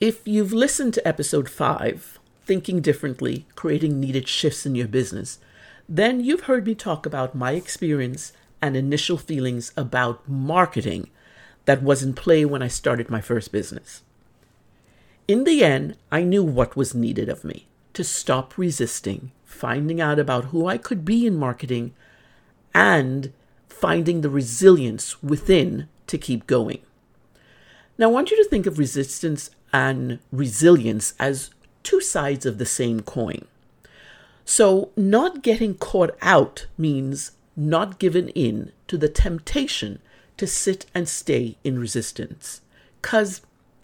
If you've listened to episode 5, Thinking Differently, Creating Needed Shifts in Your Business, then you've heard me talk about my experience and initial feelings about marketing that was in play when I started my first business. In the end, I knew what was needed of me to stop resisting, finding out about who I could be in marketing, and finding the resilience within to keep going. Now, I want you to think of resistance and resilience as two sides of the same coin. So, not getting caught out means not giving in to the temptation to sit and stay in resistance, because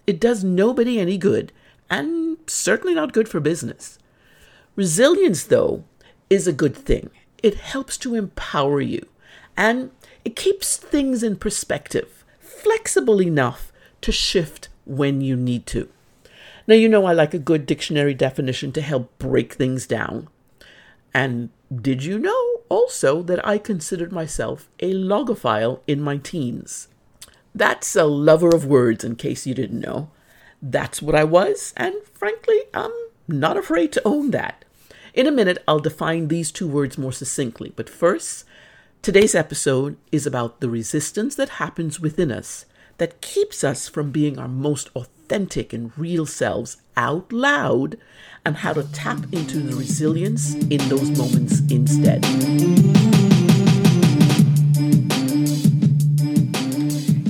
it does nobody any good and certainly not good for business. Resilience, though, is a good thing. It helps to empower you and it keeps things in perspective, flexible enough to shift when you need to. Now, you know, I like a good dictionary definition to help break things down. And did you know also that I considered myself a logophile in my teens? That's a lover of words, in case you didn't know. That's what I was, and frankly, I'm not afraid to own that. In a minute, I'll define these two words more succinctly, but first, today's episode is about the resistance that happens within us that keeps us from being our most authentic and real selves out loud and how to tap into the resilience in those moments instead.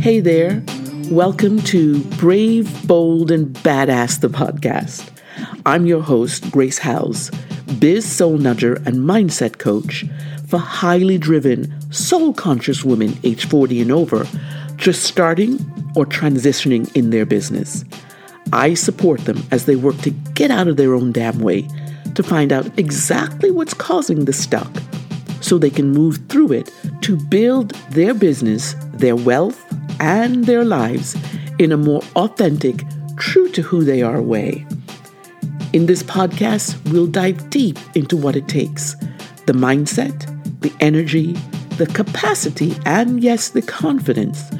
Hey there. Welcome to Brave, Bold, and Badass, the podcast. I'm your host, Grace Howes, biz soul nudger and mindset coach for highly driven, soul conscious women age 40 and over just starting or transitioning in their business. I support them as they work to get out of their own damn way to find out exactly what's causing the stuck so they can move through it to build their business, their wealth, and their lives in a more authentic, true to who they are way. In this podcast, we'll dive deep into what it takes the mindset, the energy, the capacity, and yes, the confidence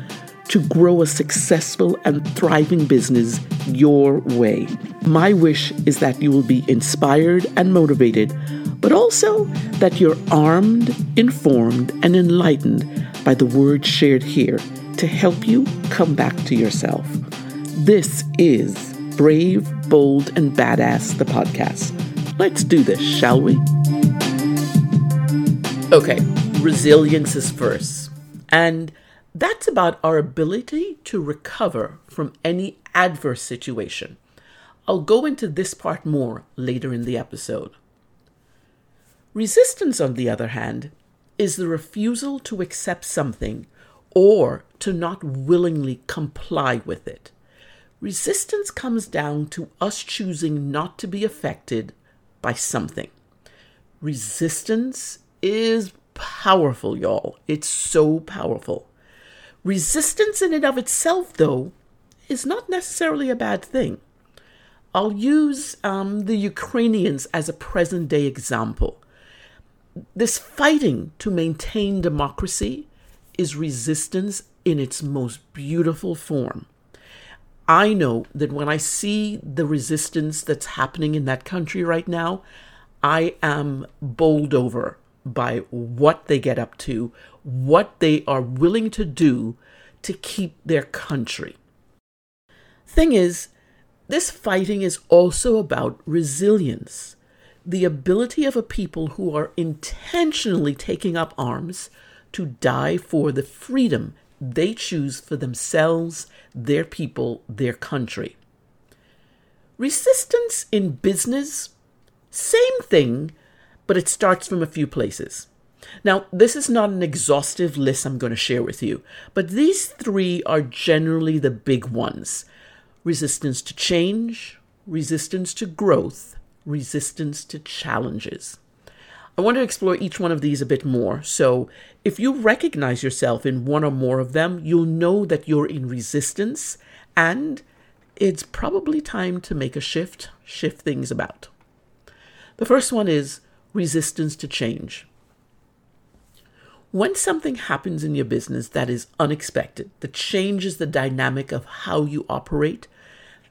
to grow a successful and thriving business your way. My wish is that you will be inspired and motivated, but also that you're armed, informed, and enlightened by the words shared here to help you come back to yourself. This is Brave, Bold, and Badass, the podcast. Let's do this, shall we? Okay, resilience is first. And that's about our ability to recover from any adverse situation. I'll go into this part more later in the episode. Resistance, on the other hand, is the refusal to accept something or to not willingly comply with it. Resistance comes down to us choosing not to be affected by something. Resistance is powerful, y'all. It's so powerful. Resistance in and of itself, though, is not necessarily a bad thing. I'll use um, the Ukrainians as a present day example. This fighting to maintain democracy is resistance in its most beautiful form. I know that when I see the resistance that's happening in that country right now, I am bowled over by what they get up to, what they are willing to do to keep their country. Thing is, this fighting is also about resilience, the ability of a people who are intentionally taking up arms to die for the freedom they choose for themselves, their people, their country. Resistance in business, same thing, but it starts from a few places. Now, this is not an exhaustive list I'm going to share with you, but these three are generally the big ones resistance to change, resistance to growth, resistance to challenges. I want to explore each one of these a bit more. So, if you recognize yourself in one or more of them, you'll know that you're in resistance and it's probably time to make a shift, shift things about. The first one is resistance to change. When something happens in your business that is unexpected, that changes the dynamic of how you operate,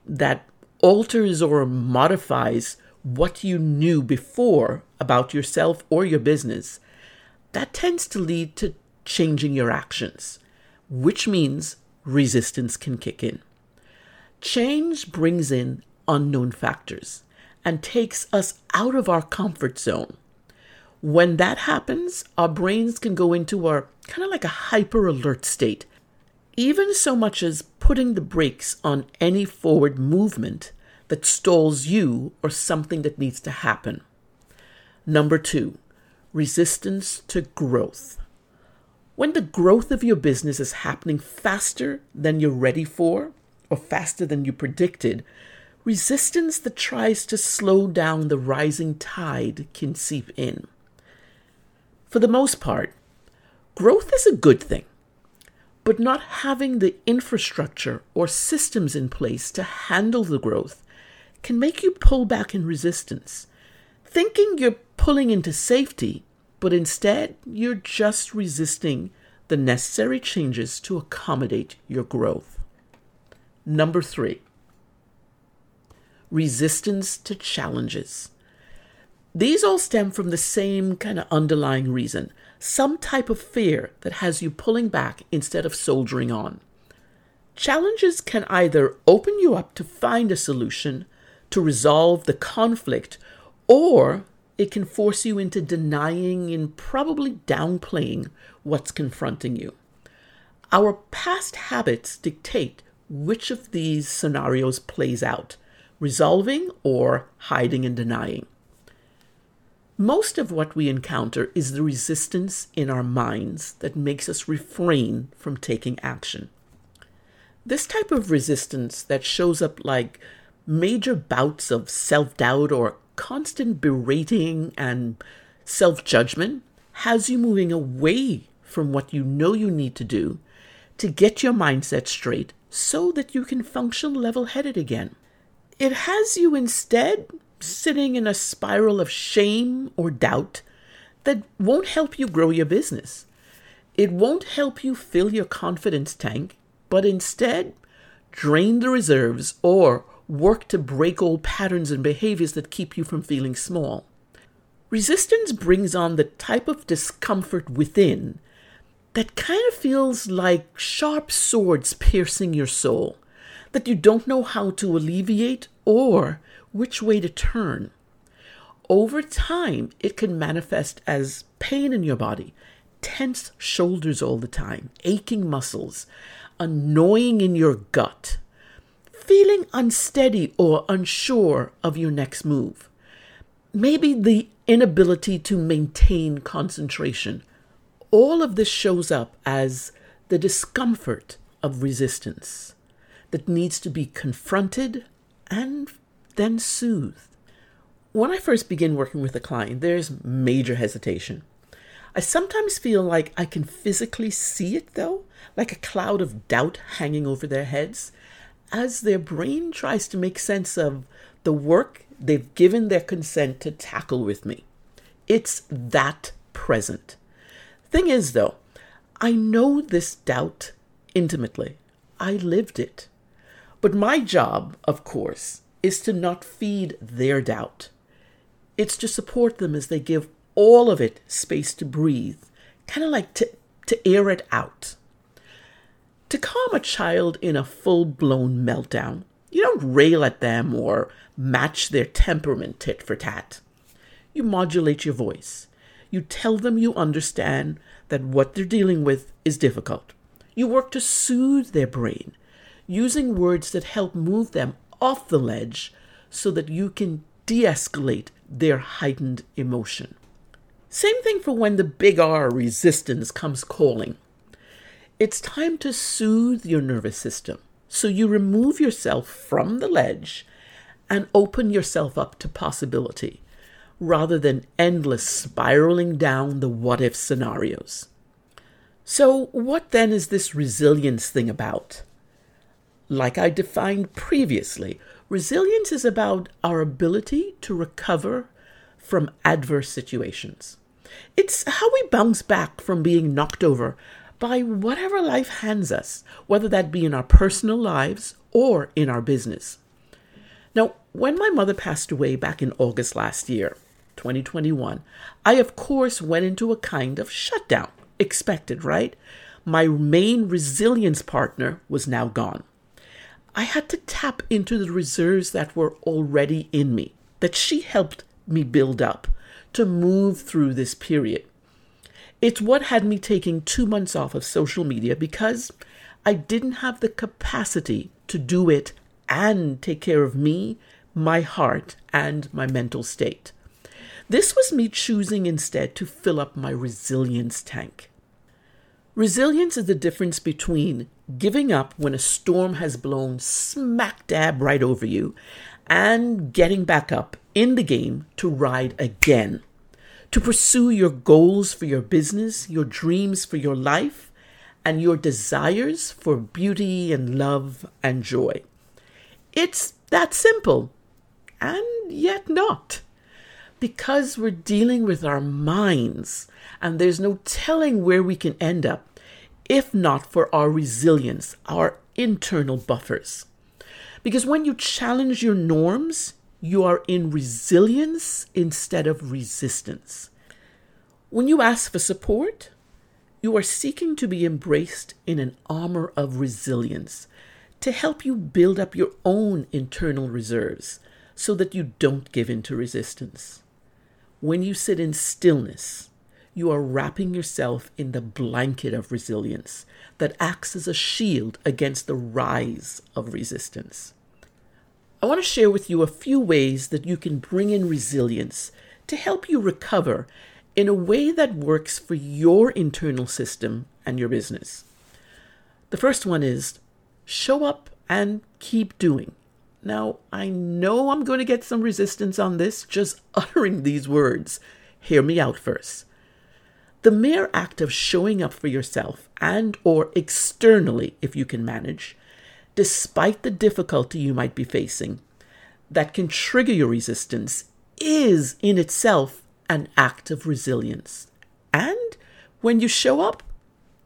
that alters or modifies what you knew before about yourself or your business, that tends to lead to changing your actions, which means resistance can kick in. Change brings in unknown factors and takes us out of our comfort zone. When that happens, our brains can go into a kind of like a hyper alert state, even so much as putting the brakes on any forward movement that stalls you or something that needs to happen. Number two, resistance to growth. When the growth of your business is happening faster than you're ready for, or faster than you predicted, resistance that tries to slow down the rising tide can seep in. For the most part, growth is a good thing, but not having the infrastructure or systems in place to handle the growth can make you pull back in resistance, thinking you're pulling into safety, but instead you're just resisting the necessary changes to accommodate your growth. Number three, resistance to challenges. These all stem from the same kind of underlying reason some type of fear that has you pulling back instead of soldiering on. Challenges can either open you up to find a solution to resolve the conflict, or it can force you into denying and probably downplaying what's confronting you. Our past habits dictate which of these scenarios plays out resolving or hiding and denying. Most of what we encounter is the resistance in our minds that makes us refrain from taking action. This type of resistance that shows up like major bouts of self doubt or constant berating and self judgment has you moving away from what you know you need to do to get your mindset straight so that you can function level headed again. It has you instead sitting in a spiral of shame or doubt that won't help you grow your business. It won't help you fill your confidence tank, but instead drain the reserves or work to break old patterns and behaviors that keep you from feeling small. Resistance brings on the type of discomfort within that kind of feels like sharp swords piercing your soul that you don't know how to alleviate or which way to turn. Over time, it can manifest as pain in your body, tense shoulders all the time, aching muscles, annoying in your gut, feeling unsteady or unsure of your next move. Maybe the inability to maintain concentration. All of this shows up as the discomfort of resistance that needs to be confronted and then soothed. When I first begin working with a client, there's major hesitation. I sometimes feel like I can physically see it, though, like a cloud of doubt hanging over their heads, as their brain tries to make sense of the work they've given their consent to tackle with me. It's that present. Thing is, though, I know this doubt intimately. I lived it. But my job, of course, is to not feed their doubt. It's to support them as they give all of it space to breathe, kind of like to, to air it out. To calm a child in a full blown meltdown, you don't rail at them or match their temperament tit for tat. You modulate your voice. You tell them you understand that what they're dealing with is difficult. You work to soothe their brain using words that help move them off the ledge so that you can de escalate their heightened emotion. Same thing for when the big R resistance comes calling. It's time to soothe your nervous system so you remove yourself from the ledge and open yourself up to possibility rather than endless spiraling down the what if scenarios. So, what then is this resilience thing about? Like I defined previously, resilience is about our ability to recover from adverse situations. It's how we bounce back from being knocked over by whatever life hands us, whether that be in our personal lives or in our business. Now, when my mother passed away back in August last year, 2021, I of course went into a kind of shutdown. Expected, right? My main resilience partner was now gone. I had to tap into the reserves that were already in me, that she helped me build up to move through this period. It's what had me taking two months off of social media because I didn't have the capacity to do it and take care of me, my heart, and my mental state. This was me choosing instead to fill up my resilience tank. Resilience is the difference between giving up when a storm has blown smack dab right over you and getting back up in the game to ride again to pursue your goals for your business, your dreams for your life, and your desires for beauty and love and joy. It's that simple, and yet not. Because we're dealing with our minds, and there's no telling where we can end up if not for our resilience, our internal buffers. Because when you challenge your norms, you are in resilience instead of resistance. When you ask for support, you are seeking to be embraced in an armor of resilience to help you build up your own internal reserves so that you don't give in to resistance. When you sit in stillness, you are wrapping yourself in the blanket of resilience that acts as a shield against the rise of resistance. I want to share with you a few ways that you can bring in resilience to help you recover in a way that works for your internal system and your business. The first one is show up and keep doing. Now, I know I'm going to get some resistance on this just uttering these words. Hear me out first. The mere act of showing up for yourself and or externally if you can manage despite the difficulty you might be facing, that can trigger your resistance is in itself an act of resilience. And when you show up,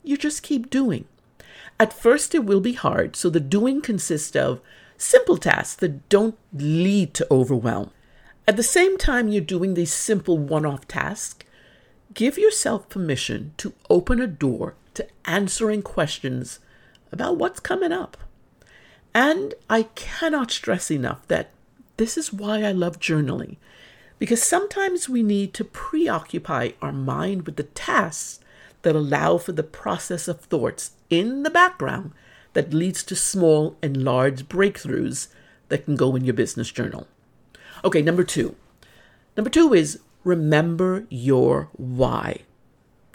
you just keep doing. At first, it will be hard, so the doing consists of simple tasks that don't lead to overwhelm. At the same time, you're doing these simple one off tasks, give yourself permission to open a door to answering questions about what's coming up. And I cannot stress enough that this is why I love journaling, because sometimes we need to preoccupy our mind with the tasks that allow for the process of thoughts in the background that leads to small and large breakthroughs that can go in your business journal. Okay, number two. Number two is remember your why.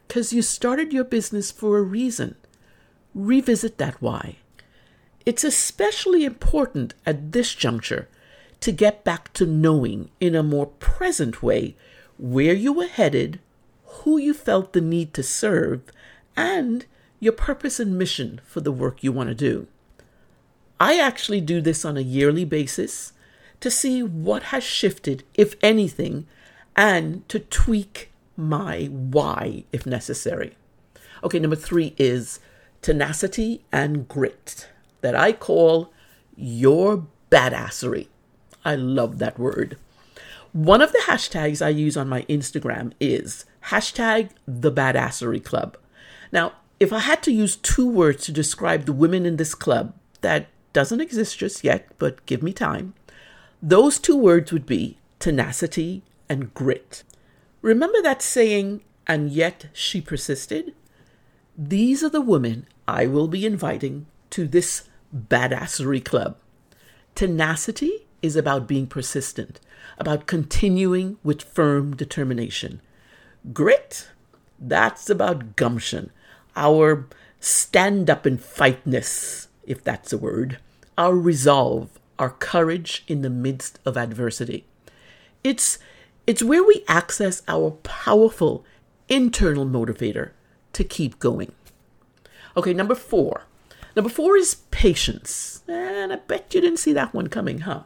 Because you started your business for a reason. Revisit that why. It's especially important at this juncture to get back to knowing in a more present way where you were headed, who you felt the need to serve, and your purpose and mission for the work you want to do. I actually do this on a yearly basis to see what has shifted, if anything, and to tweak my why if necessary. Okay, number three is tenacity and grit that I call your badassery. I love that word. One of the hashtags I use on my Instagram is hashtag the badassery club. Now, if I had to use two words to describe the women in this club, that doesn't exist just yet, but give me time, those two words would be tenacity and grit. Remember that saying, and yet she persisted? These are the women I will be inviting to this badassery club. Tenacity is about being persistent, about continuing with firm determination. Grit, that's about gumption, our stand up and fightness, if that's a word, our resolve, our courage in the midst of adversity. It's, it's where we access our powerful internal motivator to keep going. Okay, number four, Number four is patience. And I bet you didn't see that one coming, huh?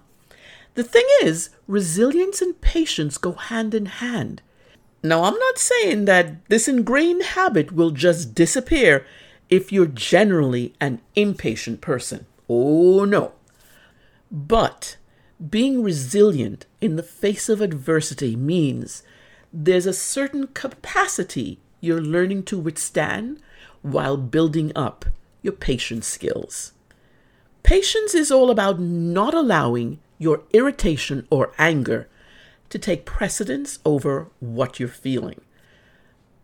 The thing is, resilience and patience go hand in hand. Now, I'm not saying that this ingrained habit will just disappear if you're generally an impatient person. Oh, no. But Being resilient in the face of adversity means there's a certain capacity you're learning to withstand while building up your patience skills. Patience is all about not allowing your irritation or anger to take precedence over what you're feeling.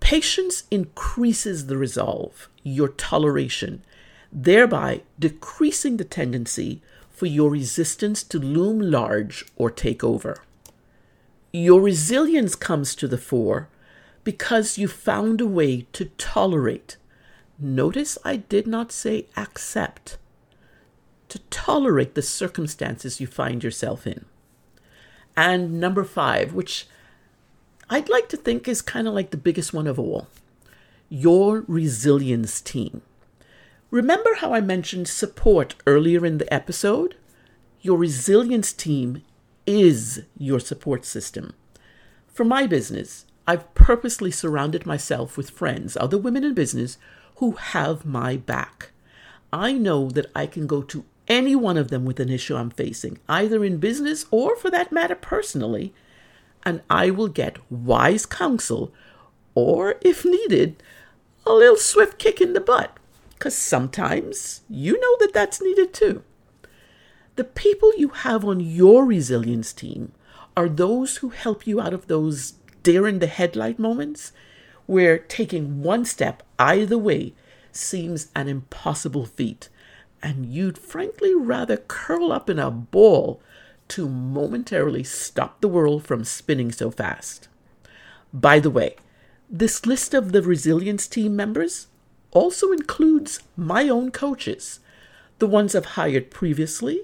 Patience increases the resolve, your toleration, thereby decreasing the tendency for your resistance to loom large or take over. Your resilience comes to the fore because you found a way to tolerate. Notice I did not say accept. To tolerate the circumstances you find yourself in. And number five, which I'd like to think is kind of like the biggest one of all your resilience team. Remember how I mentioned support earlier in the episode? Your resilience team is your support system. For my business, I've purposely surrounded myself with friends, other women in business, who have my back. I know that I can go to any one of them with an issue I'm facing, either in business or for that matter personally, and I will get wise counsel or, if needed, a little swift kick in the butt. Because sometimes you know that that's needed too. The people you have on your resilience team are those who help you out of those deer in the headlight moments where taking one step either way seems an impossible feat, and you'd frankly rather curl up in a ball to momentarily stop the world from spinning so fast. By the way, this list of the resilience team members also includes my own coaches, the ones I've hired previously,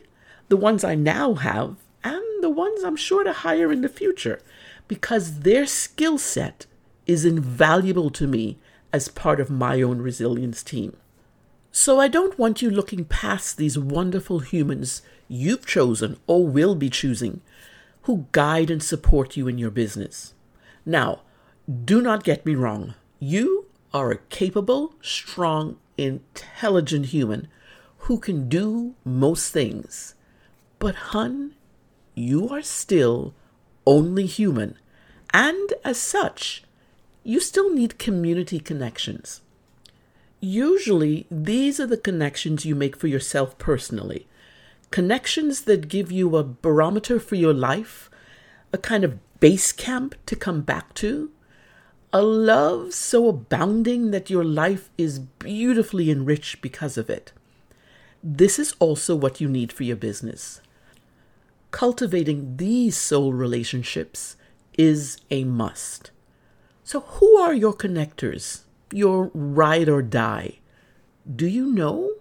the ones I now have, and the ones I'm sure to hire in the future, because their skill set is invaluable to me as part of my own resilience team. So I don't want you looking past these wonderful humans you've chosen or will be choosing who guide and support you in your business. Now, do not get me wrong. You are a capable, strong, intelligent human who can do most things. But, hun, you are still only human, and as such, you still need community connections. Usually, these are the connections you make for yourself personally. Connections that give you a barometer for your life, a kind of base camp to come back to, a love so abounding that your life is beautifully enriched because of it. This is also what you need for your business. Cultivating these soul relationships is a must. So, who are your connectors, your ride or die? Do you know?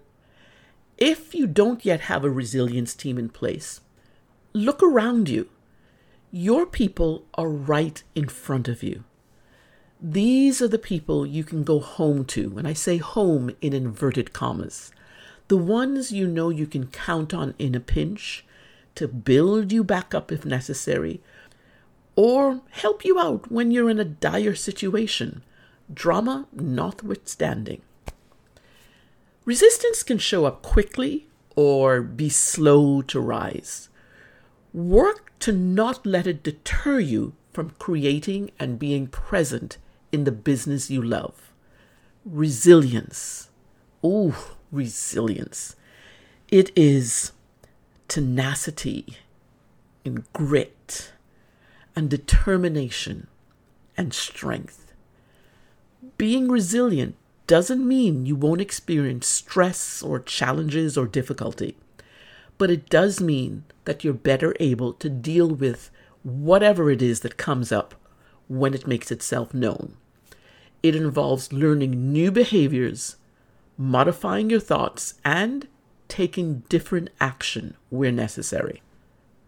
If you don't yet have a resilience team in place, look around you. Your people are right in front of you. These are the people you can go home to, and I say home in inverted commas. The ones you know you can count on in a pinch to build you back up if necessary, or help you out when you're in a dire situation, drama notwithstanding. Resistance can show up quickly or be slow to rise. Work to not let it deter you from creating and being present in the business you love. Resilience. Ooh, resilience. It is tenacity and grit and determination and strength. Being resilient doesn't mean you won't experience stress or challenges or difficulty, but it does mean that you're better able to deal with whatever it is that comes up when it makes itself known. It involves learning new behaviors, modifying your thoughts, and taking different action where necessary.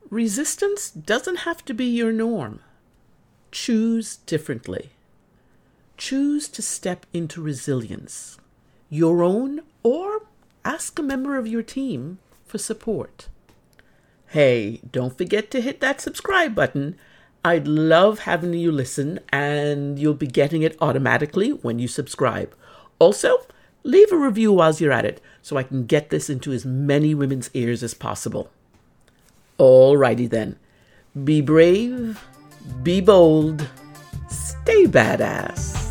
Resistance doesn't have to be your norm. Choose differently. Choose to step into resilience, your own, or ask a member of your team for support. Hey, don't forget to hit that subscribe button I'd love having you listen, and you'll be getting it automatically when you subscribe. Also, leave a review while you're at it so I can get this into as many women's ears as possible. Alrighty then. Be brave, be bold, stay badass.